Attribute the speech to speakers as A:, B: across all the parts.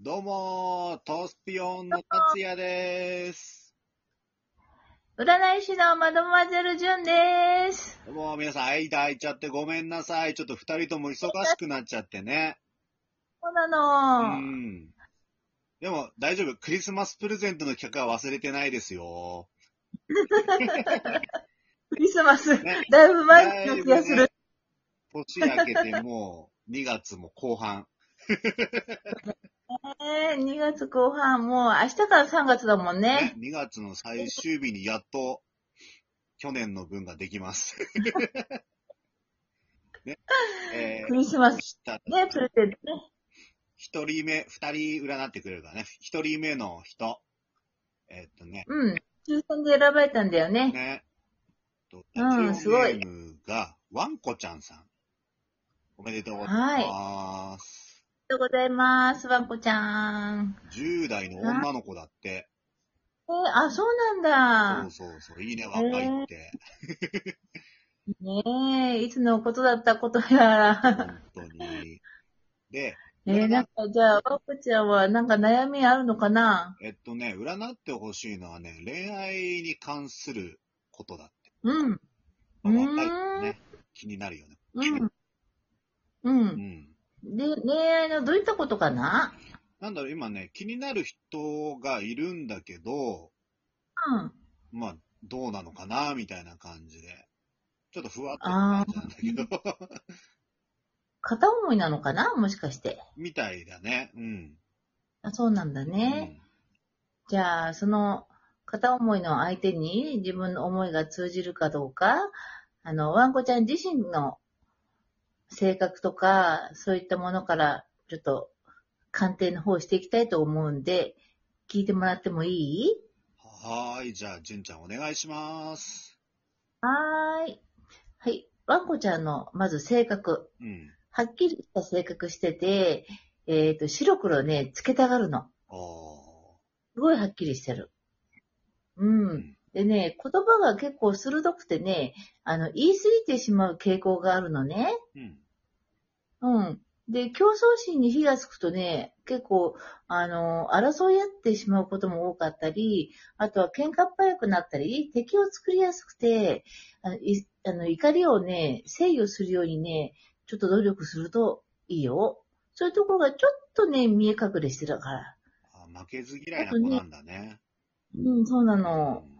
A: どうもー、トースピオンの達也です。
B: 占い師のマドモアゼルジュンです。
A: どうも皆さん、間空いちゃってごめんなさい。ちょっと二人とも忙しくなっちゃってね。
B: そうな
A: う
B: の。
A: ん。でも大丈夫。クリスマスプレゼントの企画は忘れてないですよ。
B: クリスマス、
A: ね
B: だいぶ前の気がする。
A: 年明けてもう2月も後半。
B: えー、2月後半、もう明日から3月だもんね。
A: 2月の最終日にやっと去年の分ができます。ね。えー
B: クリスマス、ね、プレゼントね。
A: 一人目、二人占ってくれるからね。一人目の人。えーっとね、
B: うん。抽選で選ばれたんだよね。
A: ね。と
B: うんすごい
A: が、ワンコちゃんさん。おめでとうございます。
B: ありがとうございます、ワンコちゃん。
A: 10代の女の子だって。
B: えー、あ、そうなんだ。
A: そうそうそう。いいね、若いって。
B: ねえ、いつのことだったことやら。
A: 本当に。で、
B: えー、なんか、じゃあ、ワンコちゃんはなんか悩みあるのかな？
A: えっとね、占ってほしいのはね、恋愛に関することだって。
B: うん。
A: まあ若いとね、気になるよね。
B: うん。う。
A: うんん。
B: で、恋愛のどういったことかな？
A: なんだろう、今ね、気になる人がいるんだけど、
B: うん。
A: まあ、どうなのかな、みたいな感じで。ちょっとふわっとな感じなんだけど、
B: 片思いなのかな？もしかして。
A: みたいだね。うん。
B: あそうなんだね。じゃあ、その片思いの相手に自分の思いが通じるかどうか、あの、ワンコちゃん自身の性格とか、そういったものから、ちょっと鑑定の方していきたいと思うんで、聞いてもらってもいい？
A: うん。はーい、じゃあ、純ちゃんお願いします。
B: はーい。はい。ワンコちゃんの、まず性格。
A: うん。
B: はっきりした性格してて、えっ、と、白黒ね、つけたがるの。
A: お
B: すごいはっきりしてる。うん。
A: ん
B: でね、言葉が結構鋭くてね、あの、言い過ぎてしまう傾向があるのね。
A: ー。うん。
B: うん。で、競争心に火がつくとね、結構、あの、争い合ってしまうことも多かったり、あとは喧嘩っ早くなったり、敵を作りやすくて、あの、いあの怒りをね、制御するようにね、ちょっと努力するといいよ。そういうところがちょっとね、見え隠れしてたから。
A: あ負けず嫌いな子なんだね。
B: うん、そうな
A: う
B: の。
A: ん。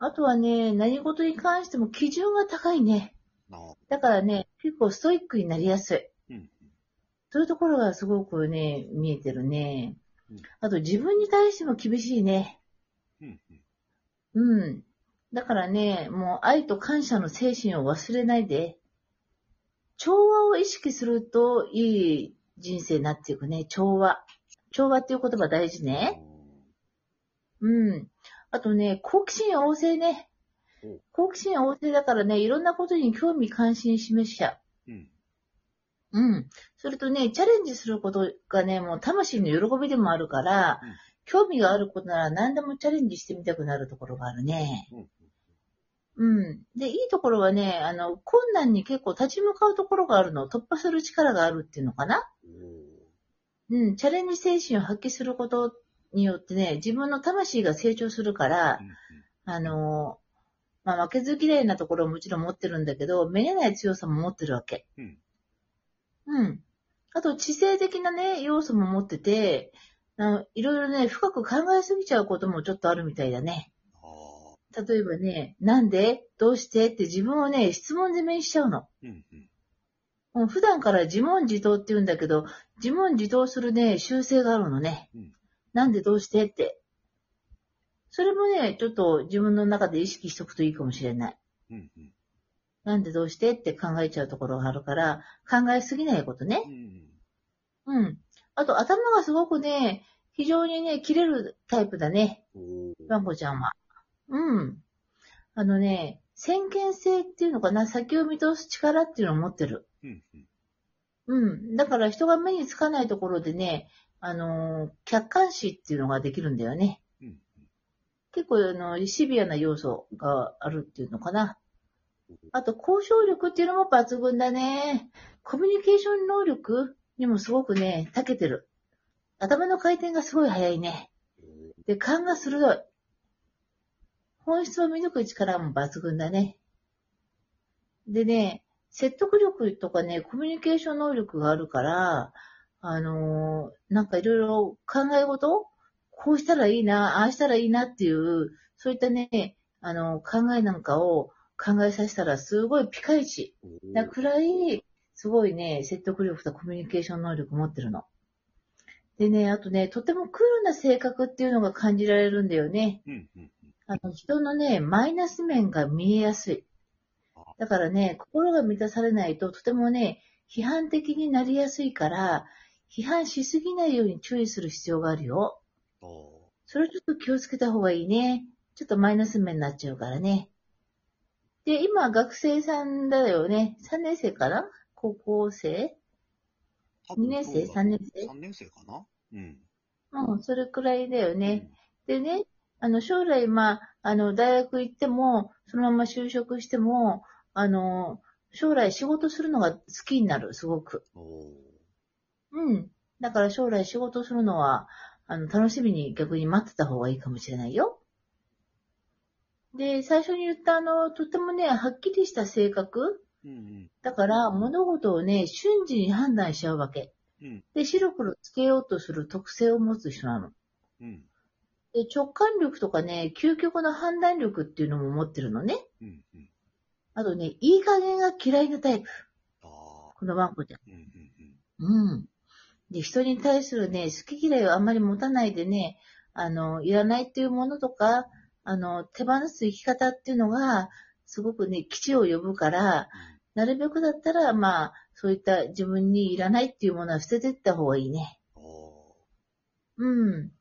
B: あとはね、何事に関しても基準が高いね。
A: の
B: だからね、結構ストイックになりやすい。
A: うん。
B: そういうところがすごくね、見えてるね
A: うん。
B: あと自分に対しても厳しいね。
A: うん。
B: だからね、もう愛と感謝の精神を忘れないで、調和を意識するといい人生になっていくね。調和。調和っていう言葉大事ね。うん。あとね、好奇心旺盛ね
A: お。
B: 好奇心旺盛だからね、いろんなことに興味関心示しちゃ
A: うん。
B: う。うん。それとね、チャレンジすることがね、もう魂の喜びでもあるから、
A: うん
B: 興味があることなら何でもチャレンジしてみたくなるところがあるね。
A: うん。
B: うん。で、いいところはね、あの、困難に結構立ち向かうところがあるの、突破する力があるっていうのかな。
A: お
B: うん、チャレンジ精神を発揮することによってね、自分の魂が成長するから。あの、まあ、負けず嫌いなところはもちろん持ってるんだけど、めげない強さも持ってるわけ。
A: うん。
B: うん。あと、知性的なね、要素も持ってて、あのいろいろね、深く考えすぎちゃうこともちょっとあるみたいだね。
A: あ
B: 例えばね、なんで？どうして？って自分をね、質問攻めにしちゃうの。
A: ー。うん。うん。
B: もう普段から自問自答って言うんだけど、自問自答するね、習性があるのね。
A: うん
B: なんでどうして？って。それもね、ちょっと自分の中で意識しとくといいかもしれない。
A: うん。うん。
B: なんでどうしてって考えちゃうところがあるから、考えすぎないことね
A: う。ん。
B: うん。あと、頭がすごくね、非常にね、切れるタイプだね。ワンコちゃんは。うん。あのね、先見性っていうのかな、先を見通す力っていうのを持ってる。
A: うん。
B: だから人が目につかないところでね、あのー客観視っていうのができるんだよね。
A: うん。
B: 結構、あの、シビアな要素があるっていうのかな。あと、交渉力っていうのも抜群だね。コミュニケーション能力にもすごくね、長けてる。頭の回転がすごい速いね。で、勘が鋭い。本質を見抜く力も抜群だね。でね、説得力とかね、コミュニケーション能力があるから、あのーなんかいろいろ考え事こうしたらいいな、ああしたらいいなっていう、そういったね、あの考えなんかを考えさせたらすごいピカイチ。なくらい、すごいね、説得力とコミュニケーション能力持ってるの。でね、あとね、とてもクールな性格っていうのが感じられるんだよね。
A: うんうんうん。
B: あの、人のね、マイナス面が見えやすい。だからね、心が満たされないととてもね、批判的になりやすいから、批判しすぎないように注意する必要があるよ。
A: お
B: それちょっと気をつけた方がいいね。ちょっとマイナス面になっちゃうからね。で、今学生さんだよね。3年生かな？高校生？
A: ー
B: 二年生？三年生
A: ?3 年生かな？うん。
B: うん、それくらいだよね。でね、あの、将来、まあ、あの、大学行っても、そのまま就職しても、あの、将来仕事するのが好きになる、すごく。
A: うん。
B: だから将来仕事するのは、あの、楽しみに逆に待ってた方がいいかもしれないよ。で、最初に言ったあの、とてもね、はっきりした性格
A: ーうんうん。
B: だから、物事をね、瞬時に判断しちゃうわけ。
A: うん
B: で、白黒つけようとする特性を持つ人なの。
A: うん。
B: で、直感力とかね、究極の判断力っていうのも持ってるのね。
A: うんうん。
B: あとね、いい加減が嫌いなタイプ。このワンコちゃん。
A: うん。
B: で、人に対するね、好き嫌いをあんまり持たないでね、あの、いらないっていうものとか、あの、手放す生き方っていうのが、すごくね、基地を呼ぶから、なるべくだったら、まあ、そういった自分にいらないっていうものは捨てていった方がいいね。
A: お
B: うん。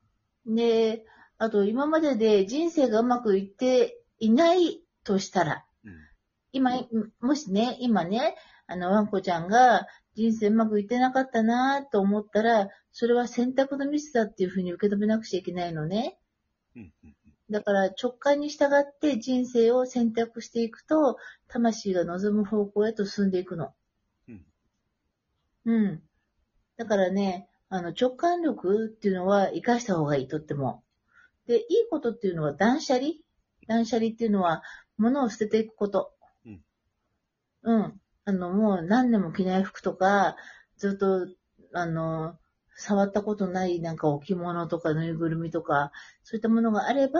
B: で、あと、今までで人生がうまくいっていないとしたら、
A: ーうん。
B: 今、もしね、今ね、あの、ワンコちゃんが人生うまくいってなかったなと思ったら、それは選択のミスだっていうふうに受け止めなくちゃいけないのね。
A: うんうん
B: だから直感に従って人生を選択していくと、魂が望む方向へと進んでいくの。
A: うん。
B: うん。だからね、あの、直感力っていうのは活かした方がいい、とっても。で、いいことっていうのは断捨離？断捨離っていうのは、物を捨てていくこと。
A: うん。
B: うん。あの、もう何年も着ない服とか、ずっと、あの、触ったことないなんか置物とかぬいぐるみとか、そういったものがあれば、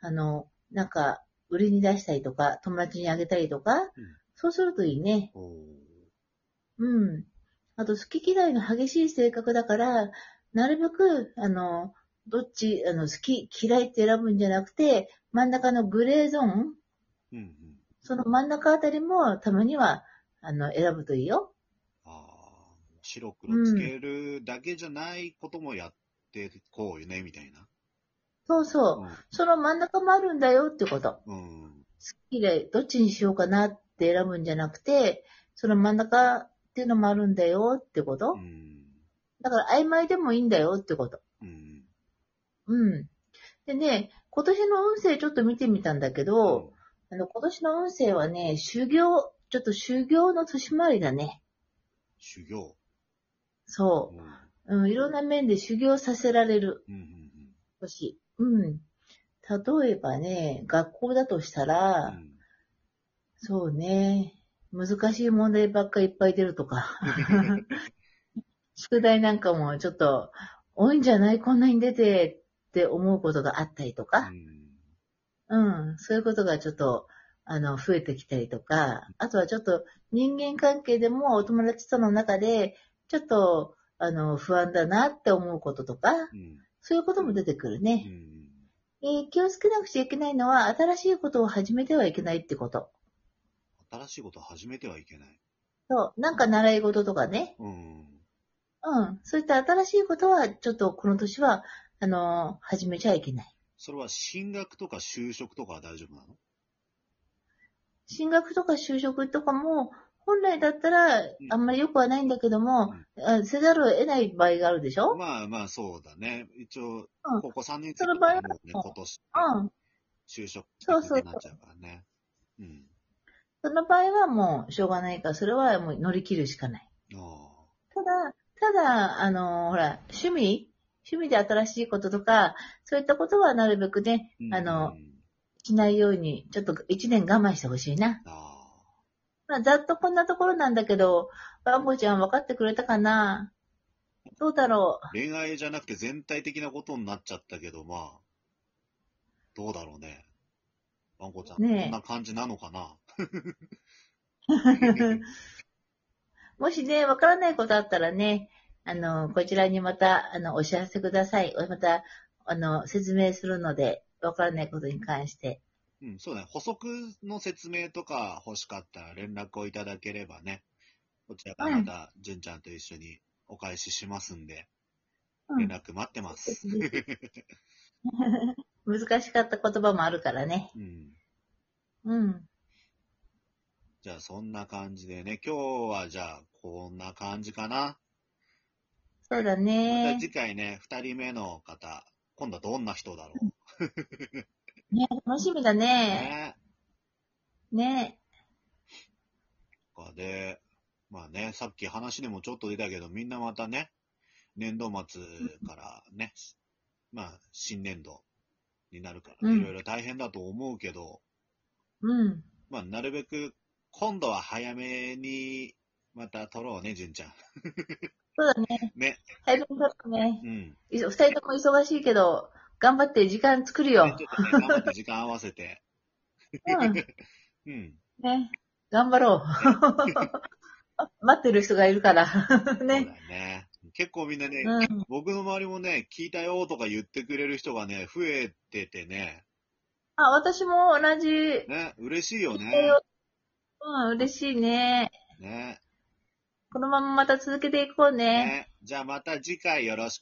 B: あの、なんか、売りに出したりとか、友達にあげたりとか、そうするといいね。うん。あと、好き嫌いの激しい性格だから、なるべく、あの、どっち、あの、好き、嫌いって選ぶんじゃなくて、真ん中のグレーゾーン、
A: うんうん。
B: その真ん中あたりもたまには、あの、選ぶといいよ。
A: 白黒つけるだけじゃないこともやってこうよね、みたいな。
B: そうそう。その真ん中もあるんだよってこと。
A: うん。うん。
B: 好き嫌い、どっちにしようかなって選ぶんじゃなくて、その真ん中っていうのもあるんだよってこと。
A: うん。
B: だから曖昧でもいいんだよってこと。
A: うん。
B: うん。でね、今年の運勢ちょっと見てみたんだけど、あの、今年の運勢はね、修行、ちょっと修行の年回りだね。
A: 修行？
B: そ
A: うん。
B: う。うん、いろんな面で修行させられる
A: うんうん
B: 年。うん。例えばね、学校だとした
A: う
B: ら、
A: ん。
B: そうね、難しい問題ばっかりいっぱい出るとか。宿題なんかもちょっと、多いんじゃないこんなに出てって思うことがあったりと
A: う
B: か。
A: ん。
B: うん。そういうことがちょっと、あの、増えてきたりとか、あとはちょっと人間関係でもお友達との中で、ちょっと、あの、不安だなって思うこととか、
A: うん。
B: そういうことも出てくる
A: う
B: ね。
A: ん。
B: えー気をつけなくちゃいけないのは、新しいことを始めてはいけないってこと。
A: 新しいことを始めてはいけない。
B: そう。なんか習い事とかね。
A: うん。
B: うん。そういった新しいことは、ちょっとこの年は、あの、始めちゃいけない。
A: それは進学とか就職とかは大丈夫なの？
B: 進学とか就職とかも、本来だったら、あんまり良くはないんだけども、あせざるを得ない場合があるでしょ？
A: まあまあそうだね。一応
B: うん、
A: 高校3年生
B: その場合は
A: もうね、今年、
B: うん。
A: 就職
B: そうそうそう
A: になっちゃうからね。うん。
B: その場合はもうしょうがないから、それはもう乗り切るしかない。
A: あ
B: ただ、ただ、あの、ほら、趣味？趣味で新しいこととか、そういったことはなるべくね、
A: うん
B: あの
A: うん
B: しないように、ちょっと一年我慢してほしいな。
A: あ
B: まあ、ざっとこんなところなんだけど、バンボちゃん分かってくれたかな？どうだろ
A: ー恋愛じゃなくて全体的なことになっちゃったけど、まあ、どうだろうね。ワンコちゃん、
B: ねえ
A: こんな感じなのかな？
B: う。もしね、分からないことあったらね、あの、こちらにまた、あの、お知らせください。また、あの、説明するので、分からないことに関して。
A: うん、そうね。補足の説明とか欲しかったら連絡をいただければね、こちらからまた、純ちゃんと一緒にお返ししますんで、
B: うん。
A: 連絡待ってます。
B: 難しかった言葉もあるからね。
A: うん。
B: うん。
A: じゃあそんな感じでね、今日はじゃあこんな感じかな。
B: そうだ
A: また
B: ね。
A: 次回ね、二人目の方、今度はどんな人だろう。
B: ね、楽しみだね。
A: ね。
B: ね。
A: とかで、まあね、さっき話でもちょっと出たけど、みんなまたね、年度末からね、まあ、新年度になるから、
B: うん
A: いろいろ大変だと思うけど、
B: うん。
A: まあ、なるべく、今度は早めに、また撮ろうね、純ちゃん。
B: そうだね。
A: ね。
B: 早めに撮ろうね。
A: うん。
B: い二人とも忙しいけど、頑張って時間作るよ
A: ね。ちょっとね、頑張って時間合わせて。
B: うん。
A: うん。
B: ね。頑張ろう。待ってる人がいるから。
A: そうだよ
B: ね。
A: ね。結構みんなね、
B: うん。
A: 僕の周りもね、聞いたよとか言ってくれる人がね、増えててね、
B: あ、私も同じ。
A: ね、嬉しいよね。
B: うん、嬉しいね。
A: ね。
B: このまままた続けていこうね。
A: ね。じゃあまた次回よろしく